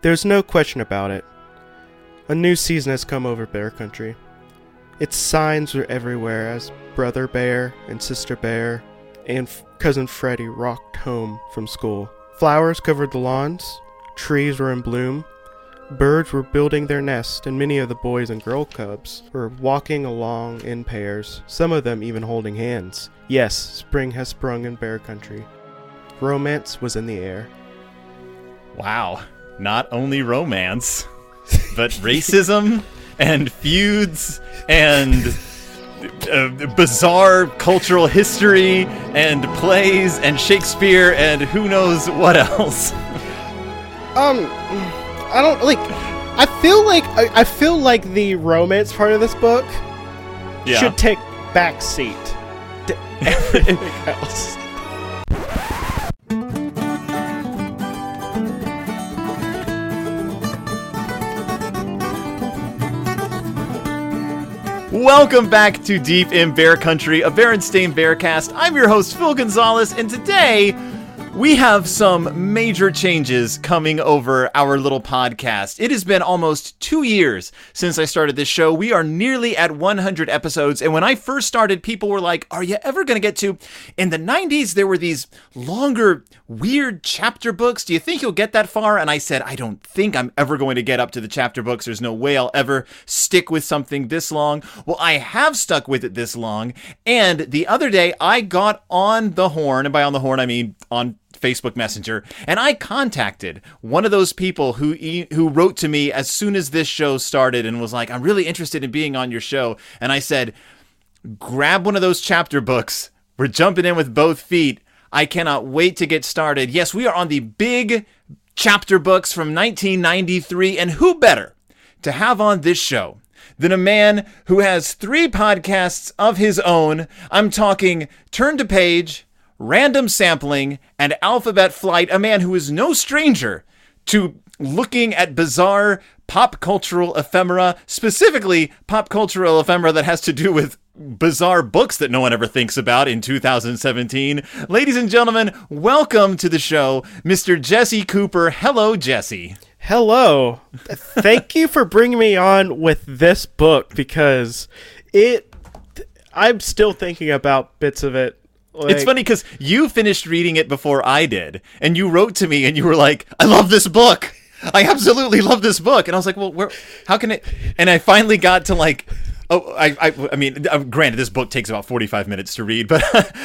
There's no question about it. A new season has come over Bear Country. Its signs were everywhere as Brother Bear and Sister Bear and F- Cousin Freddie rocked home from school. Flowers covered the lawns, trees were in bloom, birds were building their nest, and many of the boys and girl cubs were walking along in pairs, some of them even holding hands. Yes, spring has sprung in Bear Country. Romance was in the air. Wow. Not only romance, but racism and feuds and uh, bizarre cultural history and plays and Shakespeare and who knows what else. Um, I don't like. I feel like I, I feel like the romance part of this book Yeah. should take backseat to everything else. Welcome back to Deep in Bear Country, a Berenstain Bearcast. I'm your host, Phil Gonzalez, and today we have some major changes coming over our little podcast. It has been almost two years since I started this show. We are nearly at 100 episodes, and when I first started, people were like, Are you ever going to get to? In the 90s, there were these longer, weird chapter books. Do you think you'll get that far? And I said, I don't think I'm ever going to get up to the chapter books. There's no way I'll ever stick with something this long. Well, I have stuck with it this long. And the other day, I got on the horn, and by on the horn, I mean on Facebook Messenger, and I contacted one of those people who who wrote to me as soon as this show started and was like, "I'm really interested in being on your show." And I said, "Grab one of those chapter books. We're jumping in with both feet. I cannot wait to get started." Yes, we are on the big chapter books from 1993, and who better to have on this show than a man who has three podcasts of his own? I'm talking Turn to Page, Random Sampling, and Alphabet Flight, a man who is no stranger to looking at bizarre pop cultural ephemera, specifically pop cultural ephemera that has to do with bizarre books that no one ever thinks about in 2017. Ladies and gentlemen, welcome to the show, Mr. Jesse Cooper. Hello, Jesse. Hello. Thank you for bringing me on with this book because it. I'm still thinking about bits of it. It's funny because you finished reading it before I did, and you wrote to me and you were like, "I love this book. I absolutely love this book." And I was like, "Well, where? How can it?" And I finally got to like, oh, I, I, I mean, uh, granted, this book takes about forty-five minutes to read, but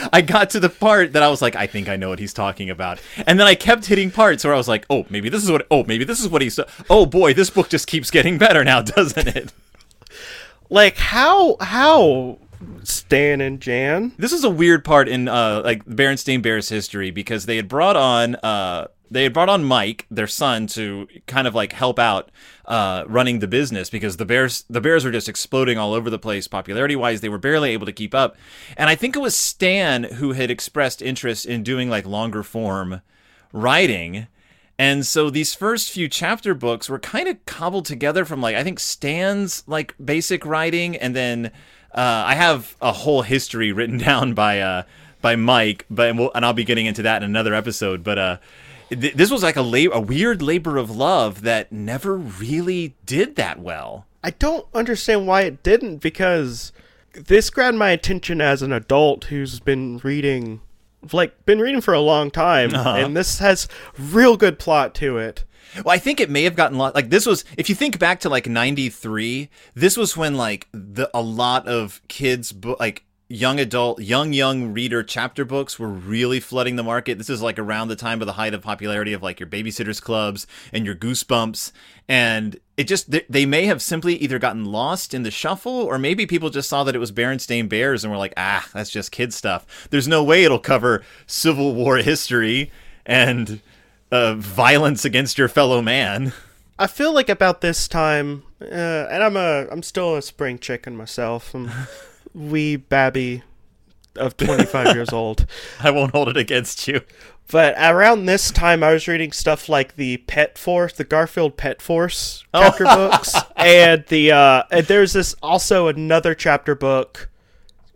I got to the part that I was like, "I think I know what he's talking about," and then I kept hitting parts where I was like, "Oh, maybe this is what. Oh, maybe this is what he's. Oh boy, this book just keeps getting better now, doesn't it?" like how how Stan and Jan. This is a weird part in uh like Berenstain Bears history because they had brought on uh they had brought on Mike, their son, to kind of like help out uh running the business because the Bears the Bears were just exploding all over the place popularity wise. They were barely able to keep up. And I think it was Stan who had expressed interest in doing like longer form writing. And so these first few chapter books were kind of cobbled together from like I think Stan's like basic writing, and then uh, I have a whole history written down by uh, by Mike, but and, we'll, and I'll be getting into that in another episode. But uh, th- this was like a la- a weird labor of love that never really did that well. I don't understand why it didn't because this grabbed my attention as an adult who's been reading like been reading for a long time and this has real good plot to it. Well, I think it may have gotten lost. Like this was, if you think back to like '93, this was when like the a lot of kids, bo- like young adult, young young reader chapter books were really flooding the market. This is like around the time of the height of popularity of like your Babysitters Clubs and your Goosebumps, and it just they, they may have simply either gotten lost in the shuffle, or maybe people just saw that it was Berenstain Bears and were like, ah, that's just kid stuff. There's no way it'll cover Civil War history and uh, violence against your fellow man. I feel like about this time uh, and I'm a I'm still a spring chicken myself. I'm wee babby of 25 years old. I won't hold it against you. But around this time, I was reading stuff like the Pet Force, the Garfield Pet Force Oh. chapter books, and the uh, and there's this also another chapter book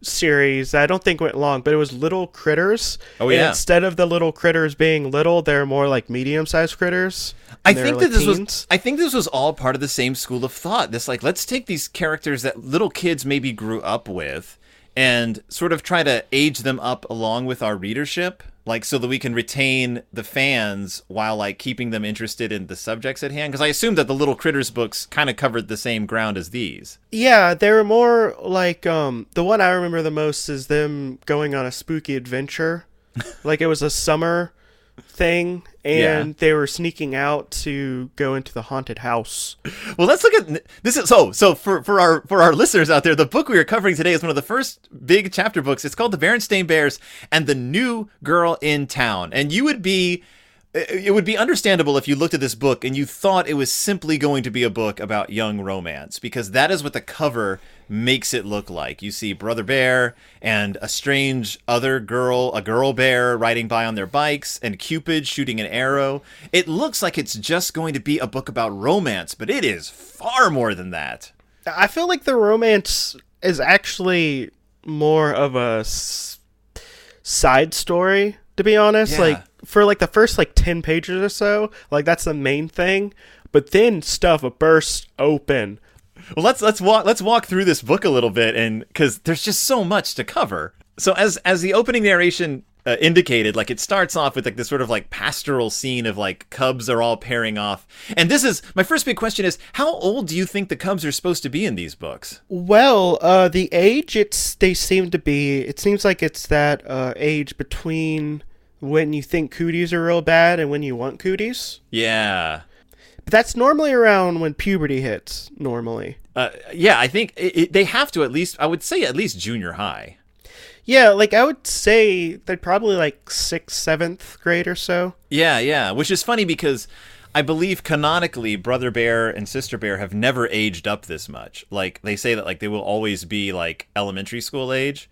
series that I don't think went long, but it was Little Critters. Oh, And yeah. instead of the little critters being little, they're more like medium-sized critters. I and think like, that this was. I think this was all part of the same school of thought. This like let's take these characters that little kids maybe grew up with and sort of try to age them up along with our readership, like so that we can retain the fans while like keeping them interested in the subjects at hand because I assume that the little critters books kind of covered the same ground as these. Yeah, they were more like um the one I remember the most is them going on a spooky adventure. like it was a summer thing and Yeah. they were sneaking out to go into the haunted house. Well, let's look at this. Is so so for for our for our listeners out there. The book we are covering today is one of the first big chapter books. It's called The Berenstain Bears and the New Girl in Town. And you would be. It would be understandable if you looked at this book and you thought it was simply going to be a book about young romance, because that is what the cover makes it look like. You see Brother Bear and a strange other girl, a girl bear riding by on their bikes, and Cupid shooting an arrow. It looks like it's just going to be a book about romance, but it is far more than that. I feel like the romance is actually more of a s- side story to be honest. Yeah. Like for like the first like 10 pages or so, like that's the main thing, but then stuff bursts open. Well, let's let's walk let's walk through this book a little bit, and because there's just so much to cover. So as as the opening narration uh, indicated, like it starts off with like this sort of like pastoral scene of like cubs are all pairing off, and this is my first big question: is how old do you think the cubs are supposed to be in these books? Well, uh, the age it's they seem to be. It seems like it's that uh, age between when you think cooties are real bad and when you want cooties. Yeah. That's normally around when puberty hits. Normally, Uh, yeah, I think it, it, they have to at least. I would say at least junior high. yeah. Like I would say they're probably like sixth, seventh grade or so. Yeah, yeah. Which is funny because I believe canonically Brother Bear and Sister Bear have never aged up this much. Like they say that like they will always be like elementary school age.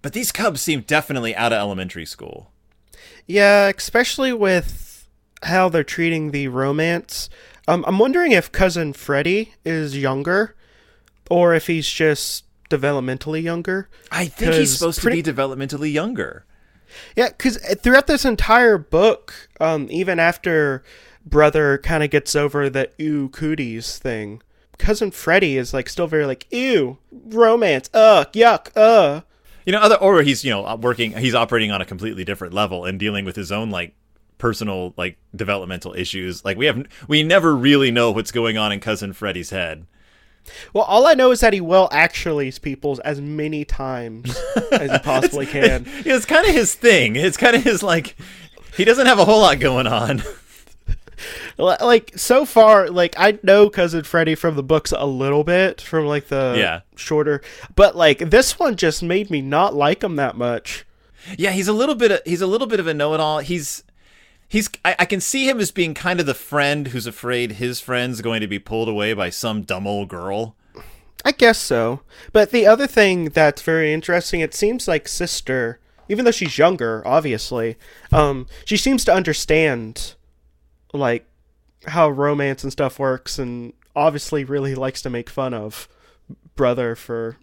But these cubs seem definitely out of elementary school. Yeah, especially with how they're treating the romance. Um, I'm wondering if cousin Freddy is younger, or if he's just developmentally younger. I think he's supposed pretty- to be developmentally younger. Yeah, because throughout this entire book, um, even after brother kind of gets over the ew cooties thing, cousin Freddy is like still very like ew romance, uh, yuck, uh. You know, other or he's you know working. He's operating on a completely different level and dealing with his own like personal like developmental issues. Like we have we never really know what's going on in cousin Freddy's head. Well, all I know is that he will actually people as many times as he possibly can. it's kind of his thing. It's kind of his like. He doesn't have a whole lot going on. Like so far like i know cousin freddy from the books a little bit from like the Yeah. shorter but like this one just made me not like him that much Yeah, he's a little bit. Of, he's a little bit of a know-it-all. He's. He's. I, I can see him as being kind of the friend who's afraid his friend's going to be pulled away by some dumb old girl. i guess so but the other thing that's very interesting it seems like sister even though she's younger obviously um she seems to understand like how romance and stuff works and obviously really likes to make fun of brother for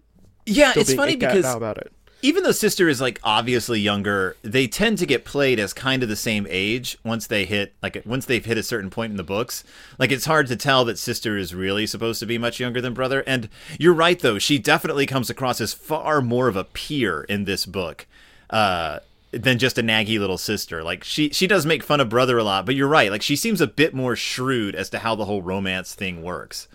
Yeah, it's funny because about it even though sister is like obviously younger they tend to get played as kind of the same age once they hit like once they've hit a certain point in the books. Like it's hard to tell that sister is really supposed to be much younger than brother. And you're right though. She definitely comes across as far more of a peer in this book uh than just a naggy little sister. Like she she does make fun of brother a lot but you're right. Like she seems a bit more shrewd as to how the whole romance thing works.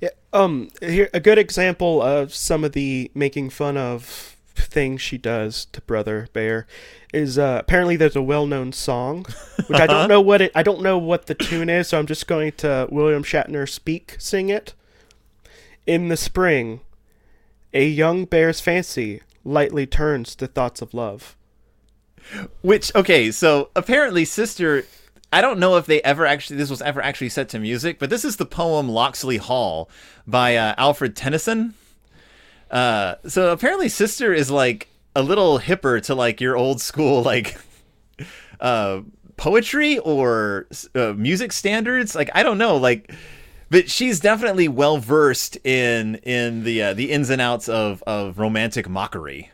Yeah, um, here a good example of some of the making fun of things she does to Brother Bear is uh, apparently there's a well-known song, which I don't know what it. I don't know what the tune is, so I'm just going to William Shatner speak sing it. In the spring, a young bear's fancy lightly turns to thoughts of love. Which okay, so apparently Sister I don't know if they ever actually this was ever actually set to music, but this is the poem Locksley Hall by uh, Alfred Tennyson. Uh, so apparently Sister is like a little hipper to like your old school like uh, poetry or uh, music standards. Like I don't know, like but she's definitely well versed in in the uh, the ins and outs of of romantic mockery.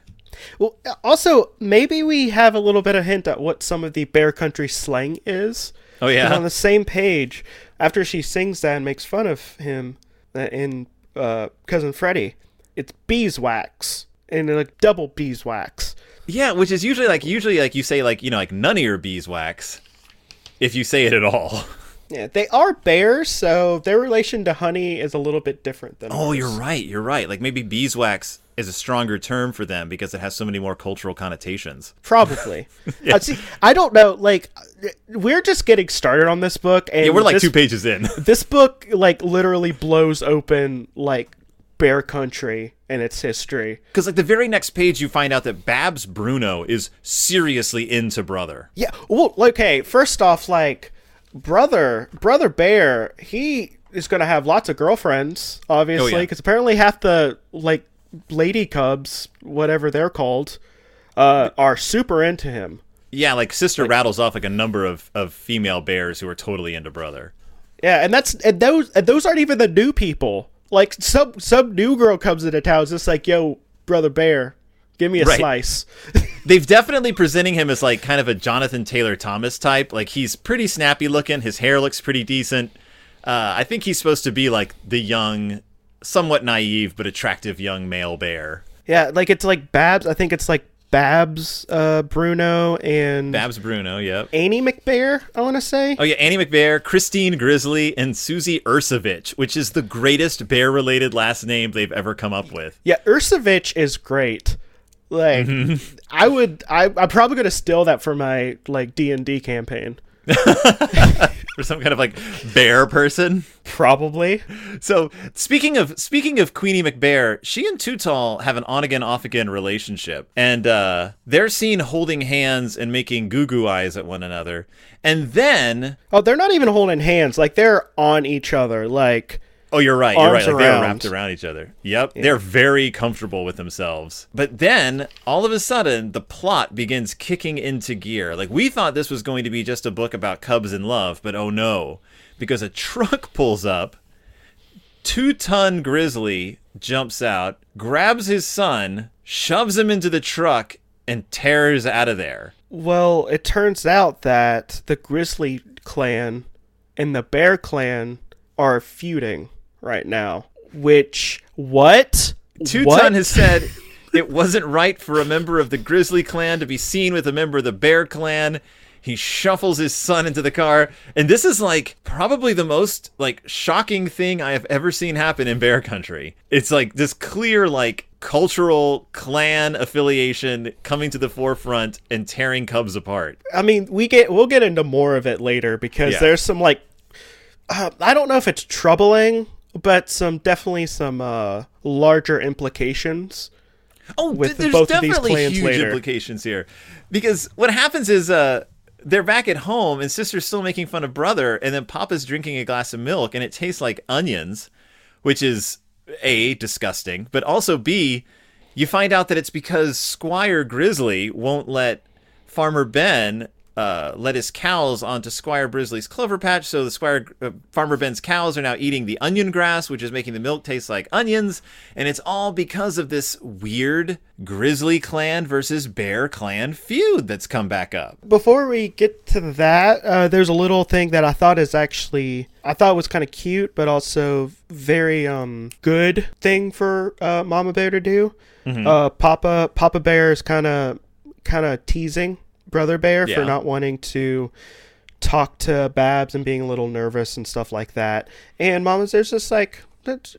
Well, also maybe we have a little bit of hint at what some of the Bear Country slang is. Oh yeah. on the same page, after she sings that and makes fun of him uh, in uh, Cousin Freddie, it's beeswax and like double beeswax. Yeah, which is usually like usually like you say like you know like none of your beeswax, if you say it at all. Yeah, they are bears, so their relation to honey is a little bit different than. Oh, ours. you're right. You're right. Like maybe beeswax is a stronger term for them because it has so many more cultural connotations. Probably. Uh, see, I don't know. Like, we're just getting started on this book, and Yeah, we're like this, two pages in. This book, like, literally blows open like Bear Country and its history. Because like the very next page, you find out that Babs Bruno is seriously into brother. Yeah. Well, okay. First off, like, brother, brother Bear, he is going to have lots of girlfriends, obviously, Oh, yeah. because apparently half the like lady cubs, whatever they're called, uh, are super into him. Yeah, like sister rattles off like a number of of female bears who are totally into brother. Yeah, and that's and those and those aren't even the new people. Like some some new girl comes into town, it's just like, yo, brother Bear, give me a Right. slice. They've definitely presenting him as like kind of a Jonathan Taylor Thomas type. Like he's pretty snappy looking. His hair looks pretty decent. Uh, I think he's supposed to be like the young, somewhat naive but attractive young male bear. yeah, like it's like Babs. I think it's like Babs, uh, Bruno, and Babs Bruno, yep. Annie McBear. I want to say. Oh yeah, Annie McBear, Christine Grizzly, and Susie Ursovich, which is the greatest bear-related last name they've ever come up with. Yeah, Ursovich is great. Like, Mm-hmm. I would, I, I'm probably gonna steal that for my like D and D campaign. For some kind of like bear person. Probably. So speaking of speaking of Queenie McBear, she and Too Tall have an on again off again relationship, and uh, they're seen holding hands and making goo goo eyes at one another, and then Oh, they're not even holding hands. Like they're on each other. Like, oh, you're right, you're right, like they're wrapped around each other. Yep, they're very comfortable with themselves. But then all of a sudden, the plot begins kicking into gear. Like we thought this was going to be just a book about cubs in love, but oh no, because a truck pulls up. two ton grizzly jumps out, grabs his son, shoves him into the truck, and tears out of there. well, it turns out that the Grizzly clan and the Bear clan are feuding right now. Which what? Two Ton has said it wasn't right for a member of the grizzly clan to be seen with a member of the bear clan. He shuffles his son into the car, and this is like probably the most like shocking thing I have ever seen happen in bear country. It's like this clear like cultural clan affiliation coming to the forefront and tearing cubs apart. I mean, we get we'll get into more of it later because Yeah. there's some like uh, I don't know if it's troubling, but some definitely some uh, larger implications. Oh, with there's both of these definitely huge later. implications here, because what happens is uh, they're back at home and sister's still making fun of brother, and then Papa's drinking a glass of milk and it tastes like onions, which is a disgusting, but also b you find out that it's because Squire Grizzly won't let Farmer Ben. Uh, let his cows onto Squire Grizzly's clover patch, so the Squire uh, Farmer Ben's cows are now eating the onion grass, which is making the milk taste like onions, and it's all because of this weird Grizzly clan versus Bear clan feud that's come back up. Before we get to that, uh, there's a little thing that I thought is actually I thought was kind of cute, but also very um good thing for uh, Mama Bear to do. Mm-hmm. Uh, Papa Papa Bear is kind of kind of teasing Brother Bear Yeah. for not wanting to talk to Babs and being a little nervous and stuff like that. And Mama's there's just like,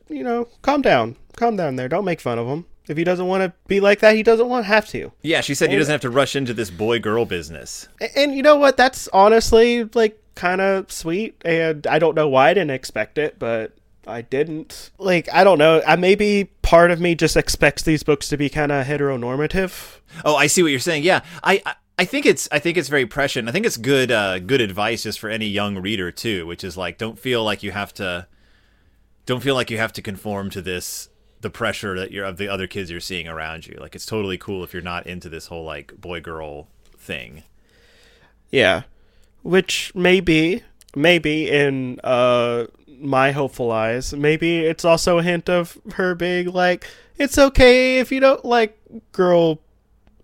you know, calm down, calm down there. Don't make fun of him. If he doesn't want to be like that, he doesn't want have to. Yeah, she said he doesn't have to rush into this boy girl business. A- And you know what? That's honestly like kind of sweet. And I don't know why I didn't expect it, but I didn't. Like, I don't know. I maybe part of me just expects these books to be kind of heteronormative. Oh, I see what you're saying. Yeah, I, I I think it's I think it's very prescient. I think it's good uh, good advice just for any young reader too, which is like don't feel like you have to don't feel like you have to conform to this the pressure that you're of the other kids you're seeing around you. Like it's totally cool if you're not into this whole like boy girl thing. Yeah. Which maybe, maybe in uh my hopeful eyes, maybe it's also a hint of her being like, it's okay if you don't like girl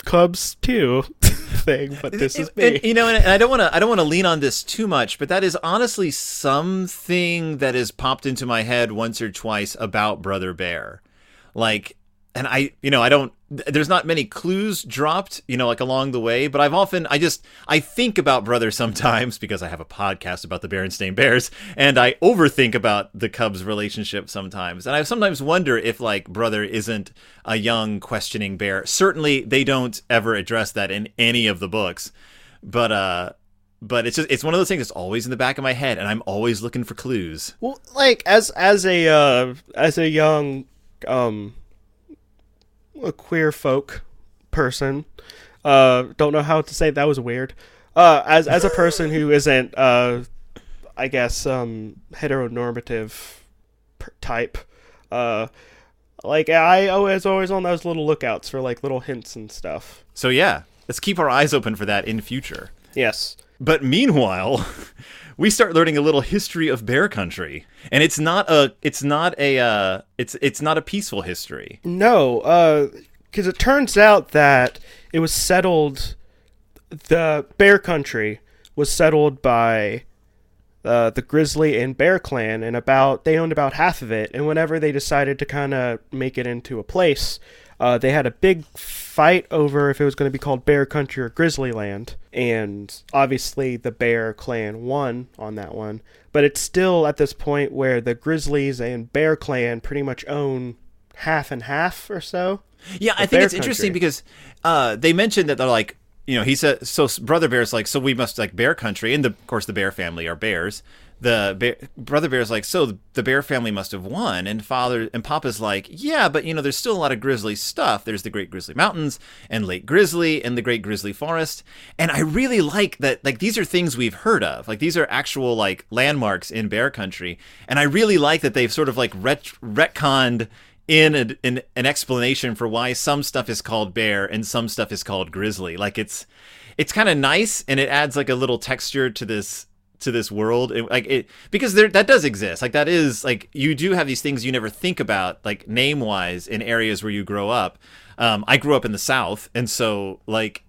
Cubs too thing, but this is me. And, you know, and I don't want to I don't want to lean on this too much, but that is honestly something that has popped into my head once or twice about Brother Bear. Like and I, you know, I don't. There's not many clues dropped, you know, like along the way. But I've often, I just, I think about Brother sometimes because I have a podcast about the Berenstain Bears, and I overthink about the Cubs' relationship sometimes. And I sometimes wonder if like Brother isn't a young, questioning bear. Certainly, they don't ever address that in any of the books. But uh, but it's just it's one of those things that's always in the back of my head, and I'm always looking for clues. Well, like as as a uh, as a young um a queer folk person. Uh, don't know how to say that was weird. Uh, as as a person who isn't, uh, I guess, um, heteronormative type, uh, like I always always on those little lookouts for like little hints and stuff. So yeah, let's keep our eyes open for that in future. Yes. But meanwhile, we start learning a little history of Bear Country, and it's not a it's not a uh, it's it's not a peaceful history. No, uh because it turns out that it was settled. The Bear Country was settled by uh, the Grizzly and Bear Clan, and about they owned about half of it. And whenever they decided to kind of make it into a place, uh, they had a big fight over if it was going to be called Bear Country or Grizzly Land, and obviously the Bear Clan won on that one. But it's still at this point where the Grizzlies and Bear Clan pretty much own half and half or so. Yeah, I think it's country. interesting because uh, they mentioned that they're like, you know, he said, so Brother Bear's like, so we must like Bear Country, and the, of course the Bear family are bears the bear, brother bear's like, so the bear family must have won, and father and Papa's like, yeah, but you know, there's still a lot of grizzly stuff. There's the Great Grizzly Mountains and Lake Grizzly and the Great Grizzly Forest, and I really like that. Like these are things we've heard of. Like these are actual like landmarks in bear country, and I really like that they've sort of like ret- retconned in a, an, an explanation for why some stuff is called bear and some stuff is called grizzly. Like it's it's kind of nice and it adds like a little texture to this to this world it, like it because there that does exist. Like that is like you do have these things you never think about like name wise in areas where you grow up. Um, i grew up in the south and so like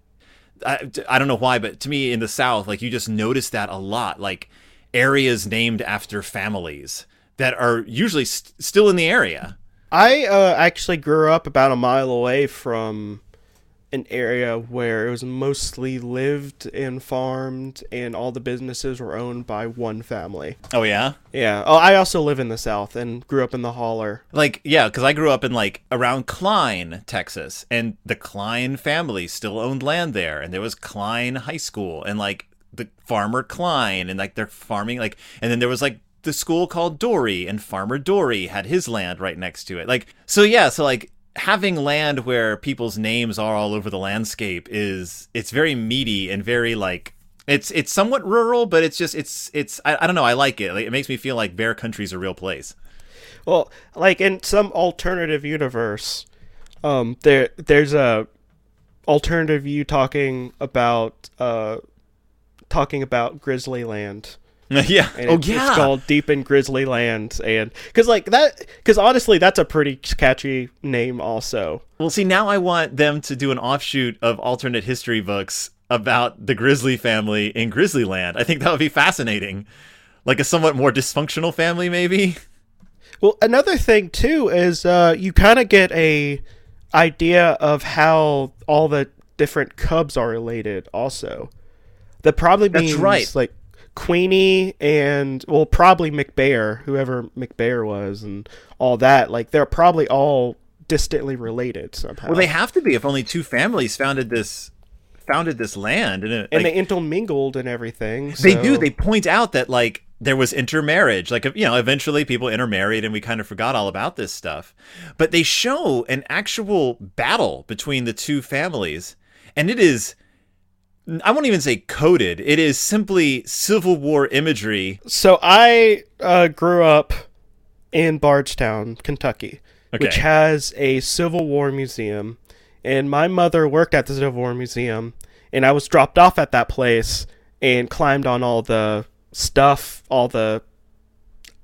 I, I don't know why but to me in the south like you just notice that a lot like areas named after families that are usually st- still in the area. I uh, actually grew up about a mile away from an area where it was mostly lived and farmed and all the businesses were owned by one family. Oh yeah? Yeah. Oh, I also live in the south and grew up in the holler. Like yeah, cuz I grew up in like around Klein, Texas, and the Klein family still owned land there and there was Klein High School and like the farmer Klein and like they're farming like and then there was like the school called Dory and farmer Dory had his land right next to it. Like so yeah, so like having land where people's names are all over the landscape is it's very meaty and very like it's it's somewhat rural, but it's just it's it's I, I don't know I like it. Like, it makes me feel like Bear Country's a real place. Well, like in some alternative universe, um, there there's a alternative you talking about uh talking about Grizzly Land yeah. And oh, yeah. It's called Deep in Grizzly Land, and because like that, because honestly, that's a pretty catchy name, also. Well, see, now I want them to do an offshoot of alternate history books about the Grizzly family in Grizzly Land. I think that would be fascinating, like a somewhat more dysfunctional family, maybe. Well, another thing too is uh, you kind of get a idea of how all the different cubs are related. Also, that probably means That's right. like Queenie and well probably McBear, whoever McBear was, and all that. Like they're probably all distantly related somehow. Well, they have to be if only two families founded this founded this land, and, it, and like, they intermingled and everything. So. They do. They point out that like there was intermarriage. Like you know, eventually people intermarried, and we kind of forgot all about this stuff. But they show an actual battle between the two families, and it is I won't even say coded. It is simply Civil War imagery. So I uh, grew up in Bardstown, Kentucky, okay. which has a Civil War museum. And my mother worked at the Civil War Museum, and I was dropped off at that place and climbed on all the stuff, all the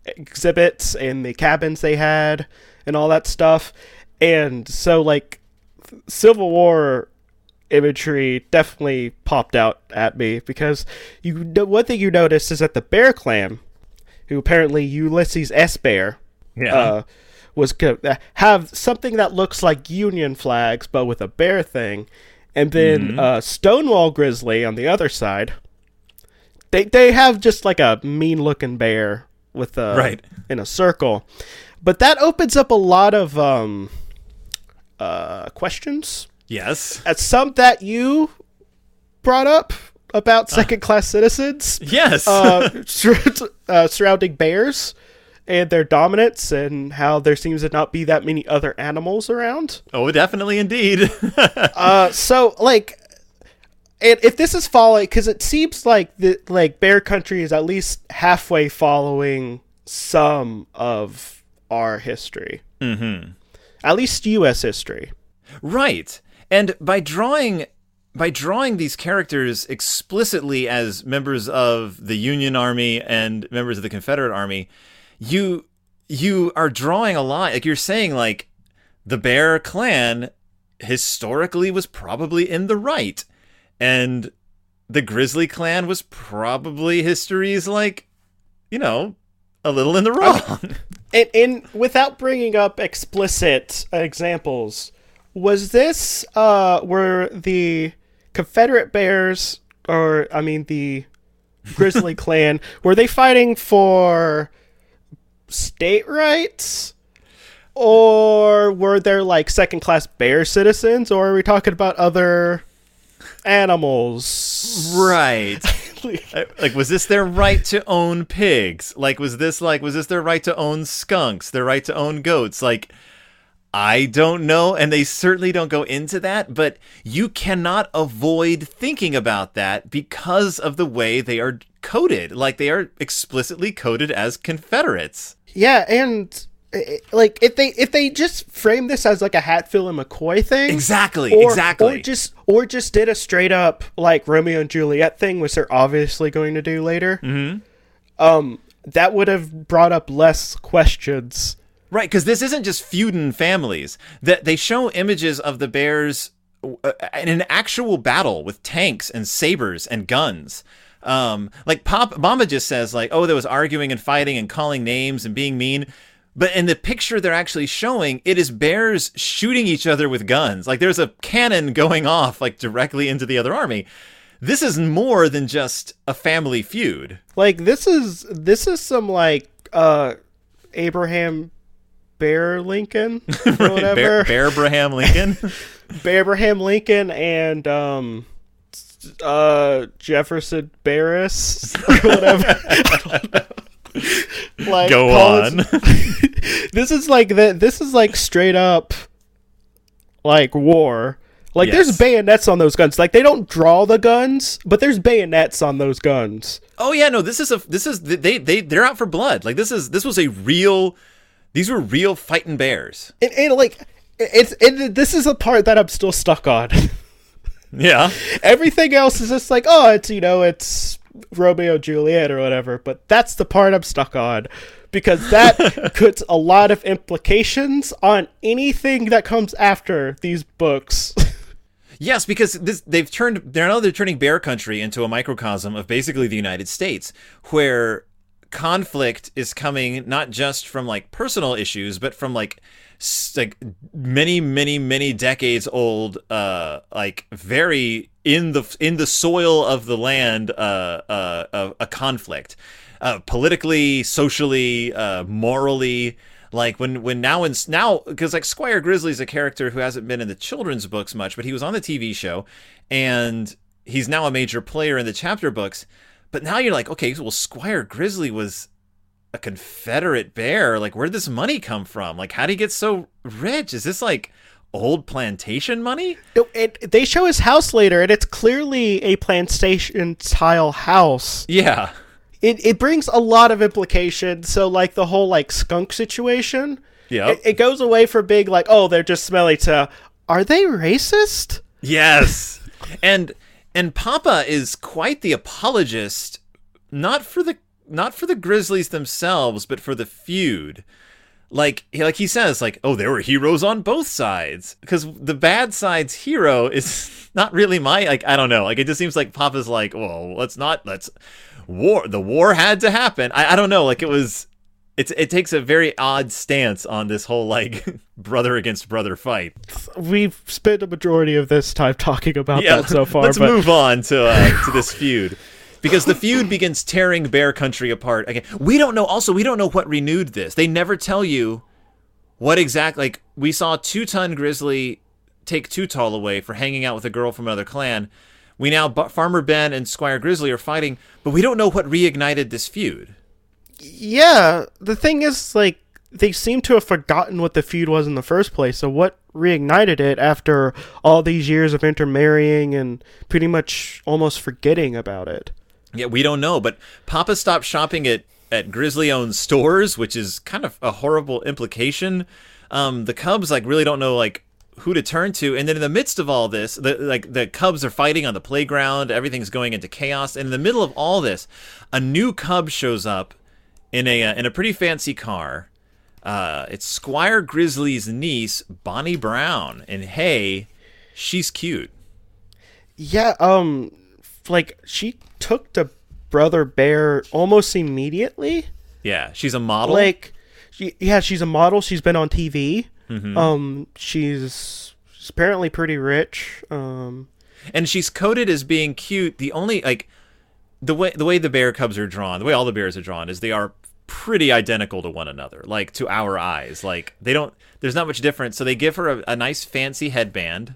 exhibits and the cabins they had, and all that stuff. And so, like, Civil War imagery definitely popped out at me because you know, one thing you notice is that the Bear Clan, who apparently Ulysses S. Bear, Yeah. uh, was co- have something that looks like Union flags but with a bear thing, and then uh, Stonewall Grizzly on the other side. They they have just like a mean looking bear with a Right. in a circle, but that opens up a lot of um, uh, questions. Yes. At some that you brought up about second class citizens Yes. uh, uh, surrounding bears and their dominance and how there seems to not be that many other animals around. oh, definitely indeed. Uh, so like, and if this is following, because it seems like the like Bear Country is at least halfway following some of our history, mm-hmm. at least U.S. history. Right. And by drawing by drawing these characters explicitly as members of the Union Army and members of the Confederate Army, you you are drawing a line like you're saying like the Bear clan historically was probably in the right and the Grizzly clan was probably history's like you know a little in the wrong. And, and without bringing up explicit examples, was this uh were the Confederate Bears or I mean the Grizzly clan were they fighting for state rights? Or were there like second class bear citizens or are we talking about other animals? Right. Uh, like was this their right to own pigs like was this like was this their right to own skunks their right to own goats like i don't know and they certainly don't go into that but you cannot avoid thinking about that because of the way they are coded like they are explicitly coded as confederates Yeah, and eh, eh, like if they if they just frame this as like a Hatfield and McCoy thing, exactly or, exactly or just or just did a straight up like Romeo and Juliet thing, which they're obviously going to do later. Mm-hmm. Um, that would have brought up less questions. Right, because this isn't just feuding families. That they show images of the bears uh, in an actual battle with tanks and sabers and guns. Um, like Pop Mama just says, like, oh, there was arguing and fighting and calling names and being mean. But in the picture they're actually showing, it is bears shooting each other with guns. Like there's a cannon going off like directly into the other army. This is more than just a family feud. Like this is this is some like uh Abraham Bear Lincoln or whatever. Bear, Abraham Lincoln. Abraham Lincoln and um uh Jefferson Barris whatever. I don't know. Like Go on. this is like the this is like straight up like war. Like Yes. there's bayonets on those guns. Like they don't draw the guns, but there's bayonets on those guns. Oh yeah, no, this is a this is they they they're out for blood. Like this is this was a real these were real fighting bears. And, and like it's it, this is a part that I'm still stuck on. Yeah. Everything else is just like, oh, it's you know, it's Romeo Juliet or whatever. But that's the part I'm stuck on because that puts a lot of implications on anything that comes after these books. Yes, because this they've turned they're now they're turning Bear Country into a microcosm of basically the United States, where conflict is coming not just from like personal issues, but from like like many many many decades old uh like very in the in the soil of the land uh uh, a conflict uh politically socially uh morally like when when now and now because like Squire Grizzly's a character who hasn't been in the children's books much, but he was on the TV show and he's now a major player in the chapter books. But now you're like, okay, well Squire Grizzly was a Confederate bear. Like where'd this money come from? Like how'd he get so rich? Is this like old plantation money? No, it, they show his house later, and it's clearly a plantation style house. Yeah. It it brings a lot of implications. So like the whole like skunk situation, Yeah. it, it goes away from being like, oh, they're just smelly to, are they racist? Yes. and and Papa is quite the apologist not for the not for the Grizzlies themselves, but for the feud. like he- like he says like oh there were heroes on both sides. Because the bad side's hero is not really my like I don't know. Like it just seems like Papa's like well let's not let's war the war had to happen. I, I don't know. Like it was it's it takes a very odd stance on this whole like brother against brother fight We've spent a majority of this time talking about that so far. let's but move on to uh, to this feud because the feud begins tearing Bear Country apart again. We don't know. Also, we don't know what renewed this. They never tell you what exactly. Like we saw Two Ton Grizzly take Too Tall away for hanging out with a girl from another clan. We now Farmer Ben and Squire Grizzly are fighting, but we don't know what reignited this feud. Yeah, the thing is, like, they seem to have forgotten what the feud was in the first place. So what reignited it after all these years of intermarrying and pretty much almost forgetting about it? Yeah, we don't know, but Papa stopped shopping at at Grizzly owned stores, which is kind of a horrible implication. Um, the Cubs like really don't know like who to turn to, and then in the midst of all this, the like the Cubs are fighting on the playground, everything's going into chaos, and in the middle of all this, a new Cub shows up in a uh, in a pretty fancy car. Uh, it's Squire Grizzly's niece, Bonnie Brown, and hey, she's cute. Yeah, um, like she took to Brother Bear almost immediately. Yeah, she's a model. Like, she, yeah, she's a model. She's been on TV. Mm-hmm. Um, she's, she's apparently pretty rich. Um, and she's coded as being cute. The only like the way the way the bear cubs are drawn, the way all the bears are drawn is they are pretty identical to one another, like to our eyes. Like they don't there's not much difference. So they give her a, a nice fancy headband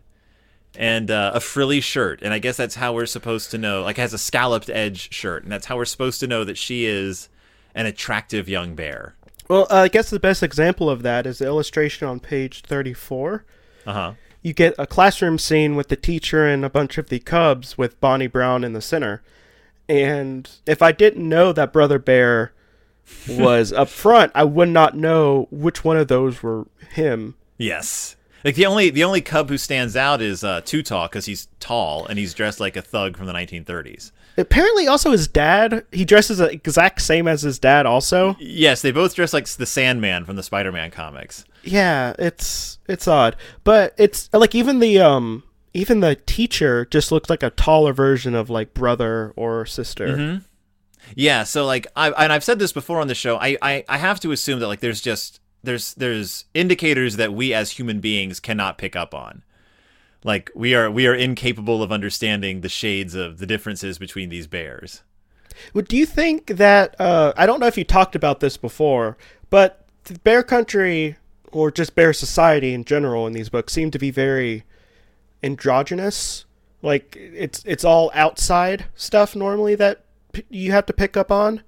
and uh, a frilly shirt, and I guess that's how we're supposed to know. Like it has a scalloped edge shirt, and that's how we're supposed to know that she is an attractive young bear. well, uh, I guess the best example of that is the illustration on page thirty-four. Uh huh. You get a classroom scene with the teacher and a bunch of the cubs with Bonnie Brown in the center. And if I didn't know that Brother Bear was up front, I would not know which one of those were him. Yes. Like the only the only cub who stands out is uh, Too Tall because he's tall and he's dressed like a thug from the 1930s. Apparently, also his dad. He dresses the exact same as his dad. Also, Yes, they both dress like the Sandman from the Spider-Man comics. yeah, it's it's odd, but it's like even the um even the teacher just looks like a taller version of like brother or sister. Yeah, so like I and I've said this before on the show. I, I I have to assume that like there's just there's there's indicators that we as human beings cannot pick up on. Like we are we are incapable of understanding the shades of the differences between these bears. Well, do you think that uh, I don't know if you talked about this before, but the Bear Country or just Bear Society in general in these books seem to be very androgynous. Like it's it's all outside stuff normally that p- you have to pick up on.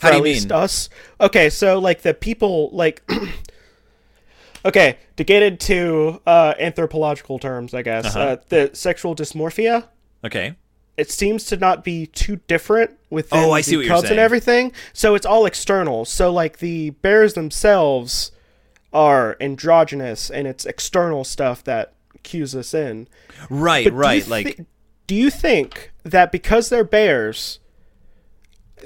How do you at least mean? us? Okay, so like the people like. okay, to get into uh, anthropological terms, I guess Uh-huh. uh, the sexual dysmorphia Okay. it seems to not be too different within Oh, I see the what you're cubs saying. and everything. So it's all external. So like the bears themselves are androgynous, and it's external stuff that cues us in. Right, But do right. thi- like do you think that because they're bears,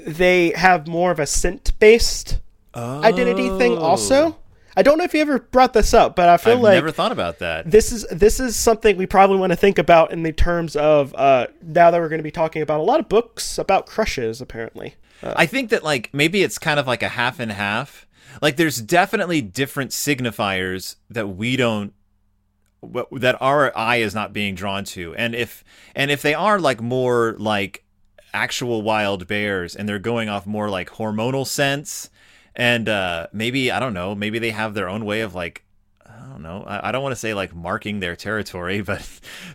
they have more of a scent-based identity thing? Also, I don't know if you ever brought this up, but I feel Oh. I've like never thought about that. this is this is something we probably want to think about in the terms of uh, now that we're going to be talking about a lot of books about crushes. Apparently, I think that like maybe it's kind of like a half and half. Like there's definitely different signifiers that we don't that our eye is not being drawn to. And if and if they are like more like actual wild bears and they're going off more like hormonal sense and uh maybe I don't know, maybe they have their own way of like I don't know. I I don't want to say like marking their territory, but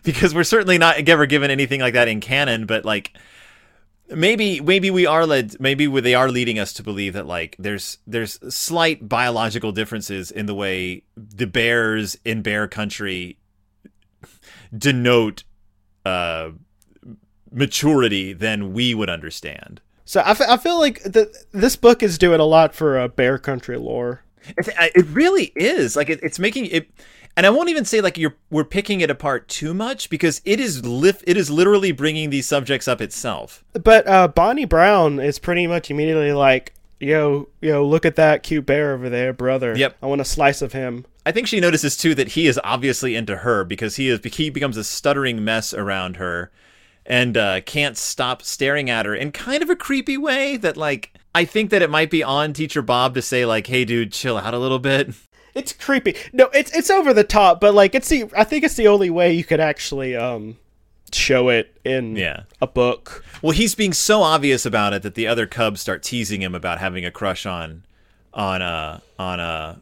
because we're certainly not ever given anything like that in canon. But like, maybe maybe we are led maybe they are leading us to believe that like there's there's slight biological differences in the way the bears in bear country denote uh maturity than we would understand so I, f- I feel like the, this book is doing a lot for uh, bear country lore. It, it really is like it, it's making it, and I won't even say like you're we're picking it apart too much because it is lif- it is literally bringing these subjects up itself. But uh, Bonnie Brown is pretty much immediately like, yo, yo, look at that cute bear over there, brother. Yep. I want a slice of him. I think she notices too that he is obviously into her because he is he becomes a stuttering mess around her and uh, can't stop staring at her in kind of a creepy way that like I think that it might be on teacher Bob to say like hey dude chill out a little bit. It's creepy. No, it's it's over the top, but like it's the I think it's the only way you could actually um show it in Yeah. a book. Well, he's being so obvious about it that the other cubs start teasing him about having a crush on on uh on uh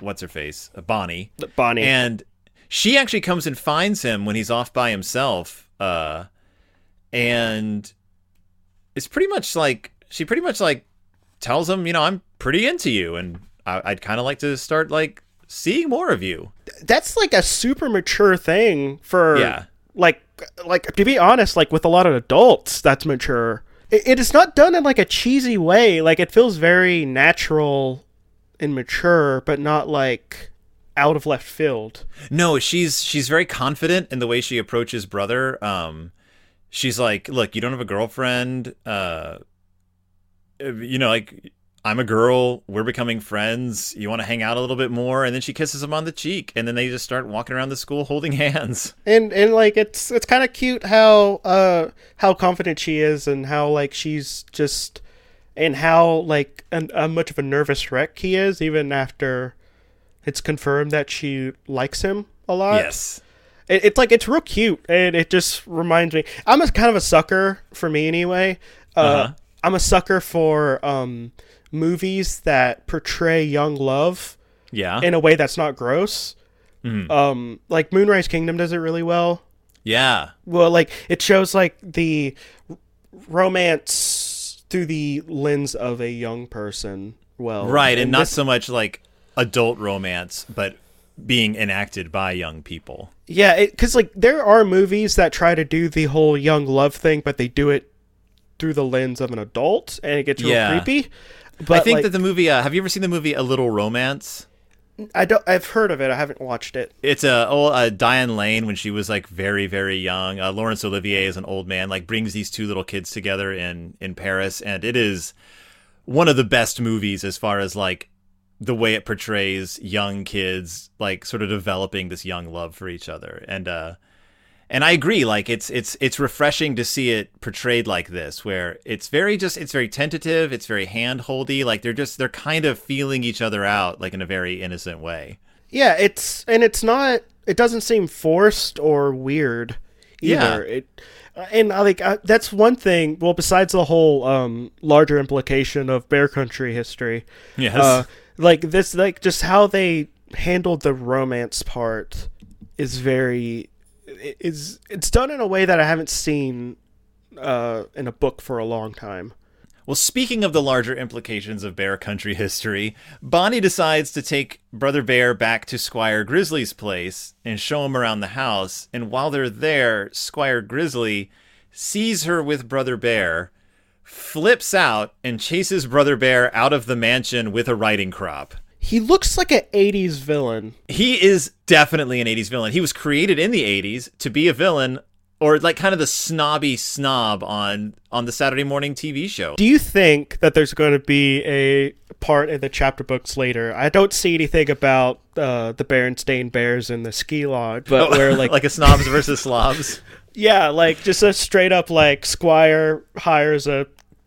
what's her face? Bonnie. Bonnie. And she actually comes and finds him when he's off by himself. Uh, and it's pretty much like she pretty much like tells him, you know, I'm pretty into you, and I, I'd kind of like to start like seeing more of you. that's like a super mature thing for Yeah. like like to be honest like with a lot of adults that's mature it, it is not done in like a cheesy way like it feels very natural and mature but not like out of left field No, she's she's very confident in the way she approaches brother. Um, she's like, look, you don't have a girlfriend. Uh, you know, like I'm a girl. We're becoming friends. You want to hang out a little bit more, and then she kisses him on the cheek, and then they just start walking around the school holding hands. and and like it's it's kind of cute how uh how confident she is and how like she's just and how like an, how much of a nervous wreck he is even after it's confirmed that she likes him a lot yes. It, it's like it's real cute, and it just reminds me. I'm a kind of a sucker for me anyway. Uh, Uh-huh. I'm a sucker for um, movies that portray young love Yeah. in a way that's not gross. Mhm. Um, like Moonrise Kingdom does it really well. yeah. Well, like it shows like the romance through the lens of a young person. Well, Right, and, not this- so much like adult romance, but being enacted by young people. Yeah, because like there are movies that try to do the whole young love thing, but they do it through the lens of an adult, and it gets real Yeah. creepy. But I think like, that the movie. Uh, have you ever seen the movie A Little Romance? I don't. I've heard of it. I haven't watched it. It's a oh uh, Diane Lane when she was like very very young. Uh, Laurence Olivier is an old man. Like brings these two little kids together in in Paris, and it is one of the best movies as far as like the way it portrays young kids like sort of developing this young love for each other. And uh, and I agree. Like it's it's it's refreshing to see it portrayed like this, where it's very just it's very tentative. It's very handholdy. Like they're just they're kind of feeling each other out like in a very innocent way. Yeah, it's and it's not. It doesn't seem forced or weird Yeah. either. It and I like I, that's one thing. Well, besides the whole um, larger implication of Bear Country history, Yes. uh, like this, like just how they handled the romance part is very is it's done in a way that I haven't seen uh, in a book for a long time. Well, speaking of the larger implications of Bear Country history, Bonnie decides to take Brother Bear back to Squire Grizzly's place and show him around the house. And while they're there, Squire Grizzly sees her with Brother Bear, flips out, and chases Brother Bear out of the mansion with a riding crop. He looks like an '80s villain. He is definitely an 80s villain. He was created in the 80s to be a villain or like kind of the snobby snob on on the Saturday morning TV show. Do you think that there's going to be a part in the chapter books later? I don't see anything about uh, the Berenstain Bears in the ski lodge, but where like, like a snobs versus slobs. yeah, like just a straight up like Squire hires a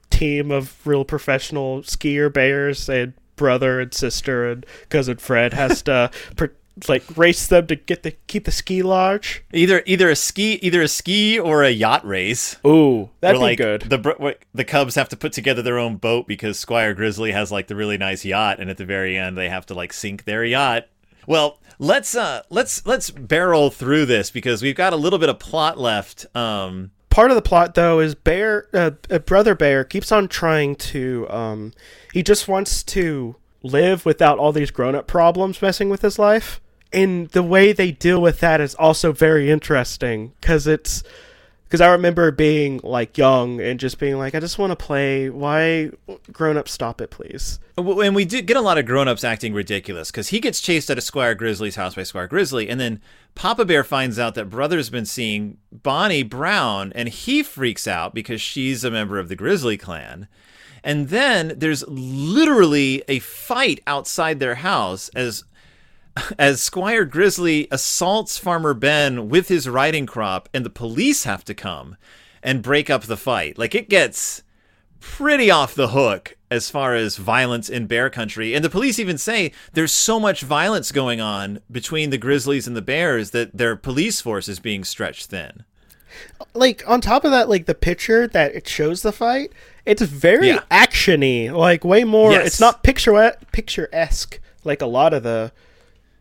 team of real professional skier bears and brother and sister and cousin Fred has to pr- like race them to get the keep the ski lodge. Either either a ski either a ski or a yacht race. Ooh, that'd Where, be like good. the the Cubs have to put together their own boat because Squire Grizzly has like the really nice yacht, and at the very end they have to like sink their yacht. Well, let's uh let's let's barrel through this because we've got a little bit of plot left. Um, part of the plot though is bear uh, uh, brother bear keeps on trying to um he just wants to live without all these grown-up problems messing with his life. And the way they deal with that is also very interesting because it's because i remember being like young and just being like i just want to play. Why grown-ups stop it please? And we do get a lot of grown-ups acting ridiculous because he gets chased out of Squire Grizzly's house by Squire Grizzly, and then Papa Bear finds out that Brother's been seeing Bonnie Brown, and he freaks out because she's a member of the Grizzly clan. And then there's literally a fight outside their house as as Squire Grizzly assaults Farmer Ben with his riding crop, and the police have to come and break up the fight. Like it gets pretty off the hook as far as violence in bear country. And the police even say there's so much violence going on between the grizzlies and the bears that their police force is being stretched thin. Like on top of that, like the picture that it shows the fight, it's very Yeah. actiony. Like way more. Yes. It's not picture picturesque like a lot of the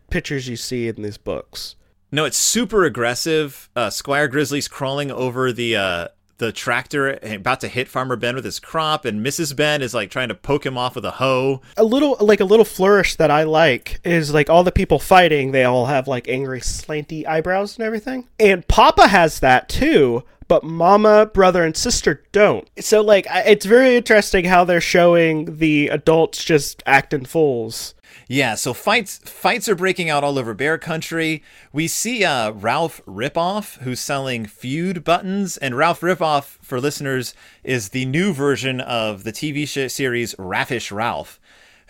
pictures you see in these books. No, it's super aggressive. Uh, Squire Grizzly's crawling over the uh, the tractor, about to hit Farmer Ben with his crop, and Mrs. Ben is like trying to poke him off with a hoe. A little like a little flourish that I like is like all the people fighting, they all have like angry slanty eyebrows and everything. And Papa has that too, but Mama, brother, and sister don't. So like it's very interesting how they're showing the adults just acting fools. Yeah, so fights fights are breaking out all over Bear Country. We see uh, Ralph Ripoff, who's selling feud buttons, and Ralph Ripoff, for listeners, is the new version of the TV series Raffish Ralph,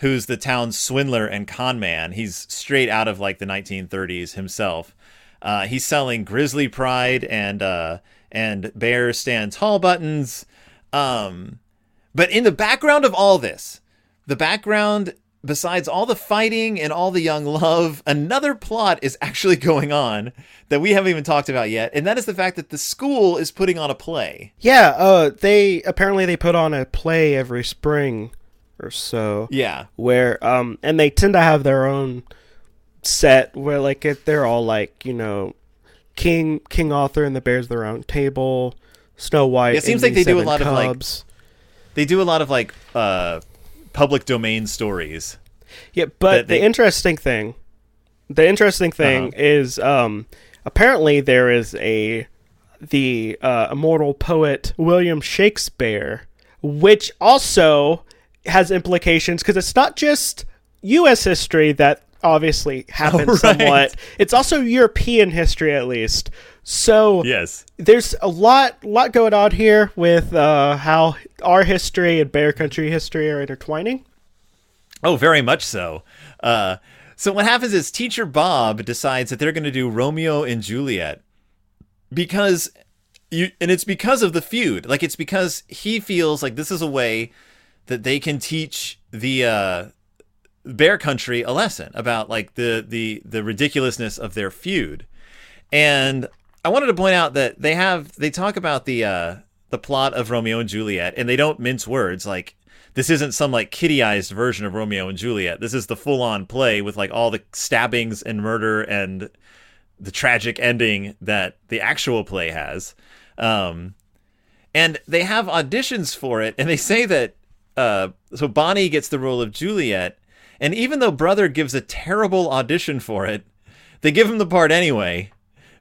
who's the town's swindler and con man. He's straight out of like the 1930s himself. Uh, he's selling Grizzly Pride and uh, and Bear Stand Tall buttons. Um, but in the background of all this, the background, besides all the fighting and all the young love, another plot is actually going on that we haven't even talked about yet, and that is the fact that the school is putting on a play. Yeah, uh they apparently they put on a play every spring or so. Yeah. where um and they tend to have their own set where like it, they're all like you know king king arthur and the bears of the round table snow white It seems like the they do a lot of, like, They do a lot of like uh public domain stories. yeah but they- the interesting thing the interesting thing Uh-huh. is um apparently there is a the uh, immortal poet william shakespeare which also has implications because it's not just U.S. history that obviously happened Oh, right. somewhat. It's also European history, at least. So Yes. there's a lot, lot going on here with uh, how our history and Bear Country history are intertwining. Oh, very much so. Uh, so what happens is Teacher Bob decides that they're going to do Romeo and Juliet because you, and it's because of the feud. Like it's because he feels like this is a way that they can teach the uh, Bear Country a lesson about like the the the ridiculousness of their feud. And I wanted to point out that they have they talk about the uh, the plot of Romeo and Juliet, and they don't mince words. Like this isn't some like kittyized version of Romeo and Juliet. This is the full on play with like all the stabbings and murder and the tragic ending that the actual play has. Um, and they have auditions for it, and they say that uh, so Bonnie gets the role of Juliet, and even though Brother gives a terrible audition for it, they give him the part anyway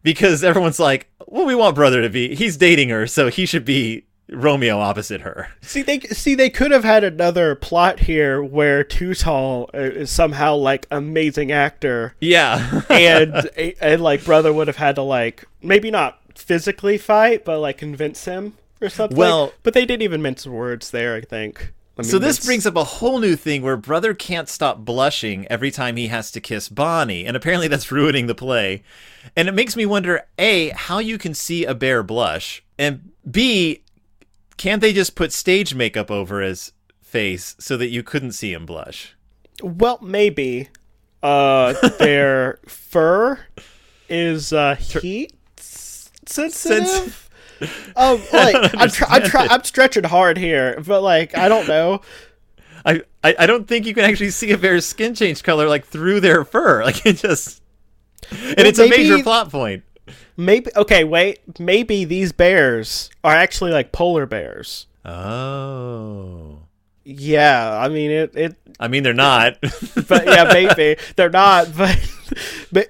because everyone's like, "Well, we want Brother to be. He's dating her, so he should be Romeo opposite her." See, they see they could have had another plot here where Too Tall uh, is somehow like amazing actor, Yeah, and and like brother would have had to like maybe not physically fight, but like convince him or something. Well- but they didn't even mince words there. I think. I mean, So this it's- brings up a whole new thing where brother can't stop blushing every time he has to kiss Bonnie, and apparently that's ruining the play. And it makes me wonder: a, how you can see a bear blush, and b, can't they just put stage makeup over his face so that you couldn't see him blush? Well, maybe. Uh, their fur is uh, heat s- sensitive. Um, like I'm, try- I'm, try- I'm stretching hard here, but like I don't know. I, I I don't think you can actually see a bear's skin change color like through their fur. Like it just, and it's a major plot point. Maybe okay, wait. Maybe these bears are actually like polar bears. Oh, Yeah, I mean it. It, I mean they're not. but yeah, maybe they're not. But, but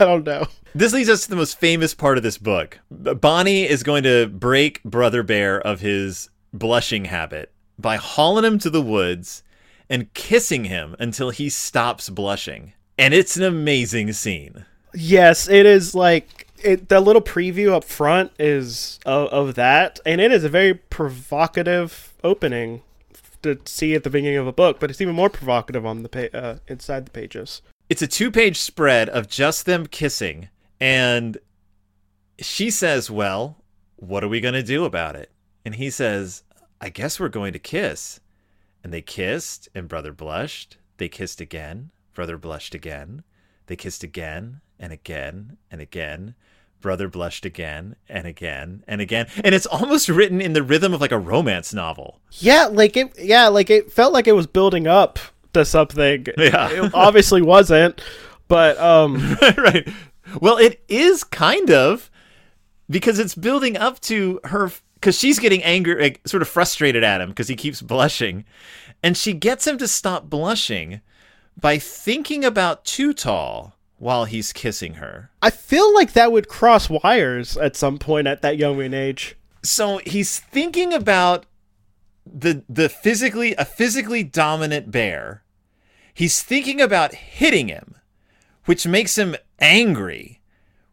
I don't know. This leads us to the most famous part of this book. Bonnie is going to break Brother Bear of his blushing habit by hauling him to the woods and kissing him until he stops blushing. And it's an amazing scene. Yes, it is like it, the little preview up front is of, of that, and it is a very provocative opening to see at the beginning of a book, but it's even more provocative on the pa- uh, inside the pages. It's a two page spread of just them kissing. And she says, Well, what are we going to do about it? And he says, I guess we're going to kiss. And they kissed, and brother blushed. They kissed again. Brother blushed again. They kissed again and again and again. Brother blushed again and again and again. And it's almost written in the rhythm of like a romance novel. Yeah, like it. Yeah, like it felt like it was building up to something. Yeah. it obviously wasn't, but um, right. Well, it is kind of because it's building up to her because she's getting angry, like, sort of frustrated at him because he keeps blushing, and she gets him to stop blushing by thinking about Too Tall while he's kissing her. I feel like that would cross wires at some point at that young age. So he's thinking about the the physically a physically dominant bear. He's thinking about hitting him, which makes him angry,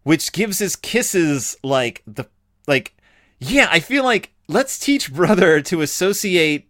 which gives his kisses like the like yeah, I feel like let's teach brother to associate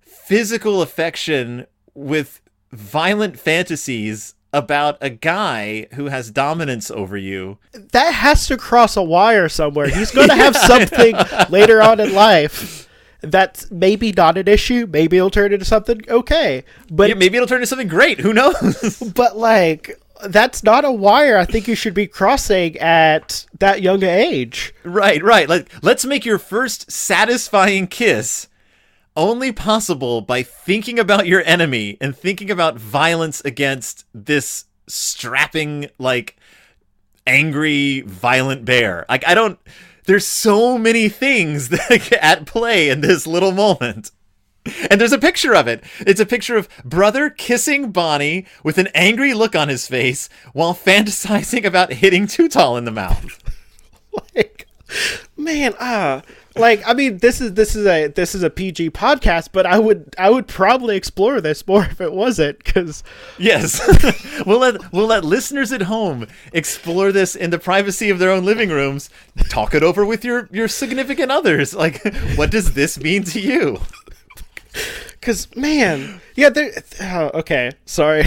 physical affection with violent fantasies about a guy who has dominance over you. That has to cross a wire somewhere. He's going to have something later on in life that's maybe not an issue. Maybe it'll turn into something okay. But Yeah, maybe it'll turn into something great. Who knows? but like that's not a wire I think you should be crossing at that young age. Right, right. Like let's make your first satisfying kiss only possible by thinking about your enemy and thinking about violence against this strapping like angry violent bear. Like I don't there's so many things that at play in this little moment. And there's a picture of it. It's a picture of brother kissing Bonnie with an angry look on his face while fantasizing about hitting Too Tall in the mouth. like man ah like i mean this is this is a this is a pg podcast but i would i would probably explore this more if it wasn't because Yes, we'll let we'll let listeners at home explore this in the privacy of their own living rooms. Talk it over with your your significant others. Like, what does this mean to you? Because man yeah there oh, okay sorry.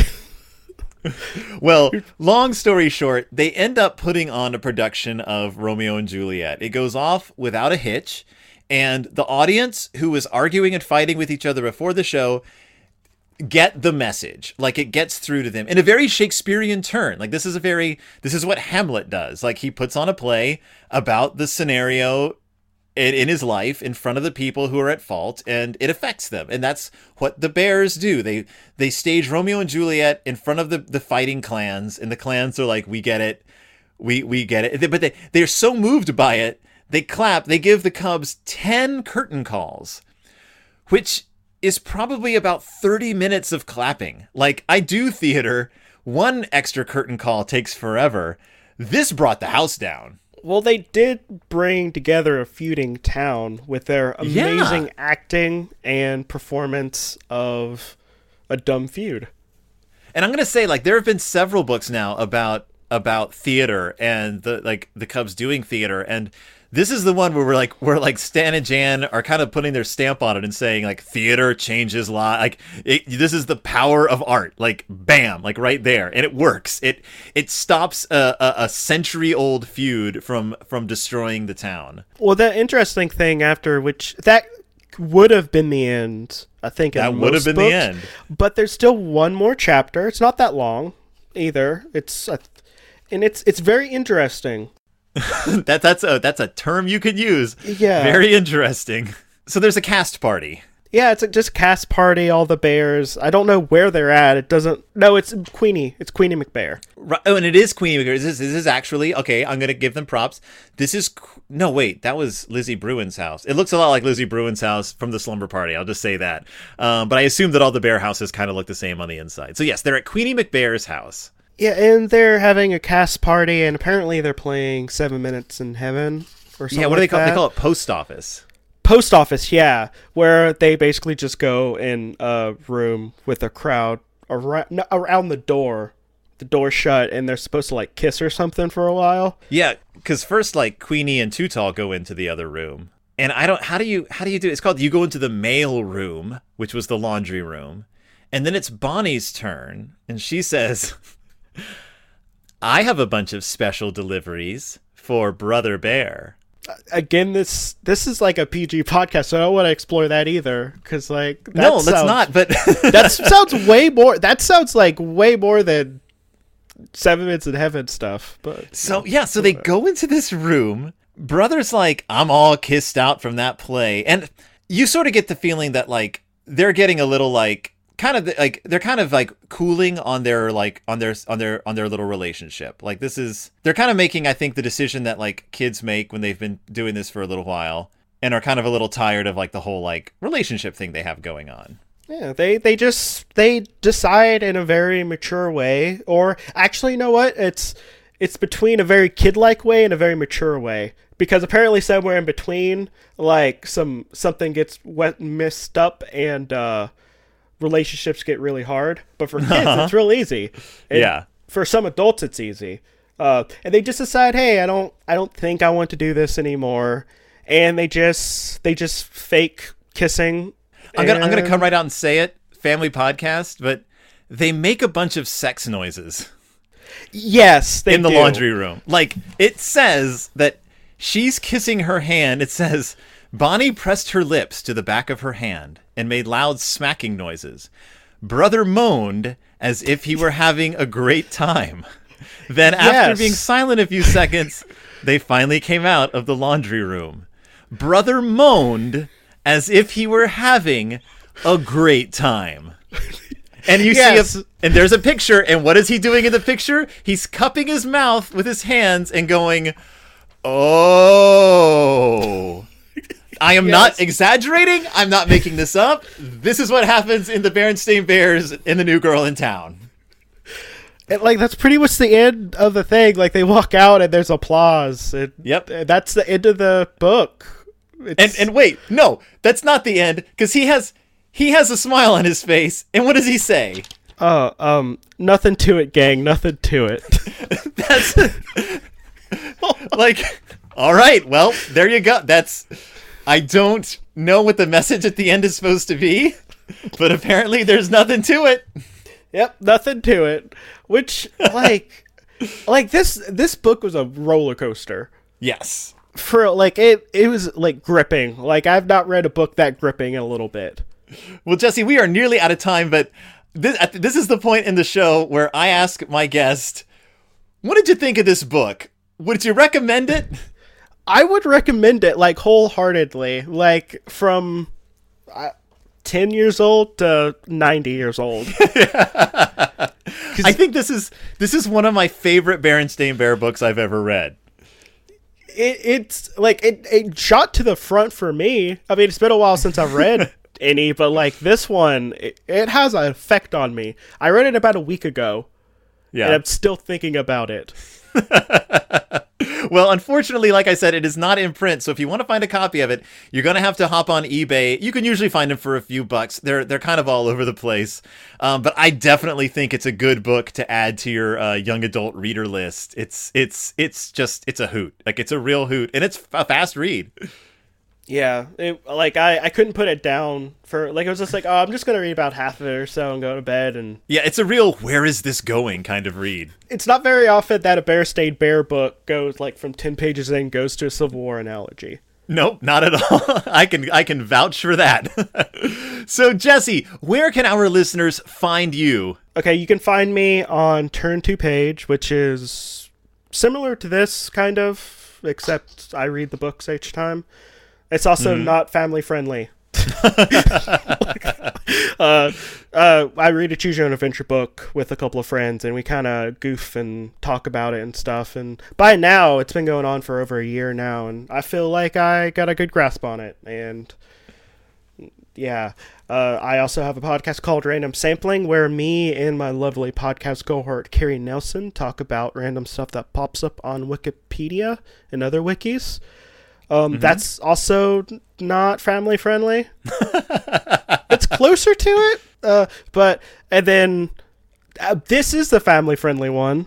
Well, long story short, they end up putting on a production of Romeo and Juliet. It goes off without a hitch, and the audience who was arguing and fighting with each other before the show get the message. Like it gets through to them in a very shakespearean turn. Like this is a very this is what hamlet does. Like he puts on a play about the scenario in, in his life in front of the people who are at fault and it affects them and that's what the bears do they they stage romeo and juliet in front of the the fighting clans and the clans are like we get it we we get it but they they're so moved by it they clap they give the cubs 10 curtain calls which is probably about 30 minutes of clapping. Like, I do theater, one extra curtain call takes forever. This brought the house down. Well they did bring together a feuding town with their amazing acting and performance of a dumb feud. And I'm going to say like there have been several books now about about theater and the like the Cubs doing theater and this is the one where we're like where like Stan and Jan are kind of putting their stamp on it and saying like theater changes lot like it, this is the power of art. Like bam like right there. And it works. It it stops a, a, a century old feud from from destroying the town. Well the interesting thing after which that would have been the end i think that would have been the end. But there's still one more chapter. It's not that long either. It's a, and it's it's very interesting that that's a that's a term you could use Yeah. very interesting so there's a cast party Yeah, it's a, just cast party, all the bears. I don't know where they're at. It doesn't. No, it's Queenie. It's Queenie McBear. Right, oh, and it is Queenie McGregor. This is, this is actually okay. I'm gonna give them props. This is no wait, that was Lizzie Bruin's house. It looks a lot like Lizzie Bruin's house from the Slumber Party. I'll just say that. Um, but I assume that all the bear houses kind of look the same on the inside. So yes, they're at Queenie McBear's house. Yeah, and they're having a cast party, and apparently they're playing Seven Minutes in Heaven or something. yeah, what do they like call? that. They call it post office. Post office. Yeah, where they basically just go in a room with a crowd around no, around the door, the door shut, and they're supposed to like kiss or something for a while. Yeah, because first like Queenie and Too Tall go into the other room. and I don't. How do you how do you do? It? It's called you go into the mail room, which was the laundry room, and then it's Bonnie's turn, and she says, "I have a bunch of special deliveries for Brother Bear." Uh, again, this this is like a PG podcast, so I don't want to explore that either. Because like, that no, sounds- not. But that sounds way more. That sounds like way more than Seven Minutes in Heaven stuff. But So yeah, so they go into this room. Brother's like, I'm all kissed out from that play, and you sort of get the feeling that like they're getting a little like kind of like they're kind of like cooling on their like on their on their on their little relationship. Like this is they're kind of making I think the decision that like kids make when they've been doing this for a little while and are kind of a little tired of like the whole like relationship thing they have going on. yeah, they they just they decide in a very mature way, or actually, you know what? It's it's between a very kid-like way and a very mature way. Because apparently, somewhere in between, like some something gets wet messed up and uh, relationships get really hard. But for kids, it's real easy. And Yeah. For some adults, it's easy. Uh, and they just decide, hey, I don't, I don't think I want to do this anymore. And they just, they just fake kissing. I'm gonna I'm gonna come right out and say it, family podcast, but they make a bunch of sex noises. Yes, they in the do. laundry room. Like it says that she's kissing her hand. It says Bonnie pressed her lips to the back of her hand and made loud smacking noises. Brother moaned as if he were having a great time. Then, after Yes. being silent a few seconds, they finally came out of the laundry room. Brother moaned as if he were having a great time. And you Yes. see a, and there's a picture, and what is he doing in the picture? He's cupping his mouth with his hands and going, "Oh." I am not exaggerating. I'm not making this up. This is what happens in the Berenstain Bears in the New Girl in Town. And, like that's pretty much the end of the thing. Like they walk out and there's applause. And, Yep. and that's the end of the book. And It's, and wait, no, that's not the end because he has he has a smile on his face. And what does he say? uh, um, nothing to it, gang. Nothing to it. That's like, all right, well, there you go. That's I don't know what the message at the end is supposed to be, but apparently there's nothing to it. Yep, nothing to it. Which like like this this book was a roller coaster. Yes. For like it it was like gripping. Like I've not read a book that gripping in a little bit. Well, Jesse, we are nearly out of time, but this this is the point in the show where I ask my guest, "What did you think of this book? Would you recommend it?" I would recommend it like wholeheartedly. Like from uh, 10 years old to 90 years old. I think this is this is one of my favorite Berenstain Bear books I've ever read. it, it's like it, it shot to the front for me. I mean, it's been a while since I've read any, but like this one, it, it has an effect on me. I read it about a week ago, and Yeah. I'm still thinking about it. Well, unfortunately, like I said, it is not in print. So if you want to find a copy of it, you're going to have to hop on eBay. You can usually find them for a few bucks. They're they're kind of all over the place. Um, but I definitely think it's a good book to add to your uh, young adult reader list. It's it's it's just it's a hoot. Like it's a real hoot, and it's a fast read. Yeah, it, like I, I couldn't put it down for like it was just like oh I'm just gonna read about half of it or so and go to bed and Yeah, it's a real where is this going kind of read. it's not very often that a Berenstain bear book goes like from ten pages in goes to a Civil War analogy. Nope, not at all. I can I can vouch for that. so Jesse, where can our listeners find you? Okay, you can find me on Turn to Page, which is similar to this kind of, except I read the books each time. It's also not family friendly. uh, uh, I read a choose your own adventure book with a couple of friends, and we kind of goof and talk about it and stuff. And by now, it's been going on for over a year now, and I feel like I got a good grasp on it. And yeah, uh, I also have a podcast called Random Sampling, where me and my lovely podcast cohort Carrie Nelson talk about random stuff that pops up on Wikipedia and other wikis. Um, That's also not family friendly. it's closer to it, uh, but and then uh, this is the family friendly one,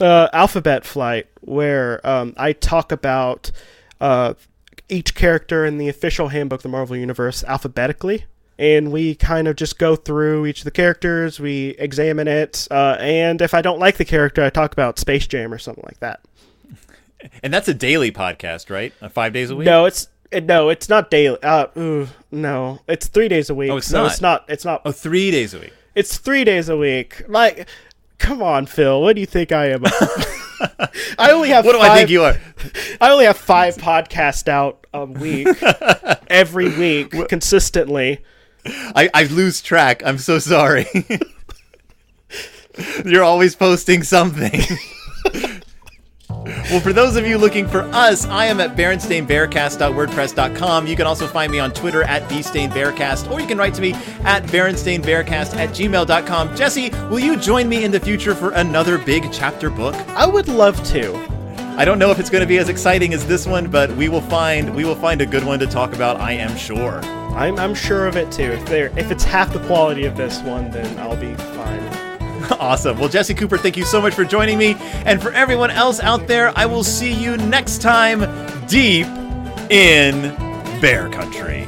uh, Alphabet Flight, where um, I talk about uh, each character in the official handbook of the Marvel Universe alphabetically. And we kind of just go through each of the characters, we examine it, uh, and if I don't like the character, I talk about Space Jam or something like that. And that's a daily podcast, right? Uh, five days a week. No, it's no, it's not daily. Uh, ooh, no, it's three days a week. Oh, it's so not. It's not. It's not. Oh, three days a week. It's three days a week. Like, come on, Phil. What do you think I am? I only have. What do five, I think you are? I only have five podcasts out a week, every week, consistently. I, I lose track. I'm so sorry. You're always posting something. Well, for those of you looking for us, I am at berenstainbearcast.wordpress.com. You can also find me on Twitter at bstainbearcast, or you can write to me at berenstainbearcast at gmail.com. Jesse, will you join me in the future for another big chapter book? I would love to. I don't know if it's going to be as exciting as this one, but we will find we will find a good one to talk about. I am sure. I'm, I'm sure of it too. If if it's half the quality of this one, then I'll be fine. awesome. Well, Jesse Cooper, thank you so much for joining me, and for everyone else out there, I will see you next time, deep in Bear Country.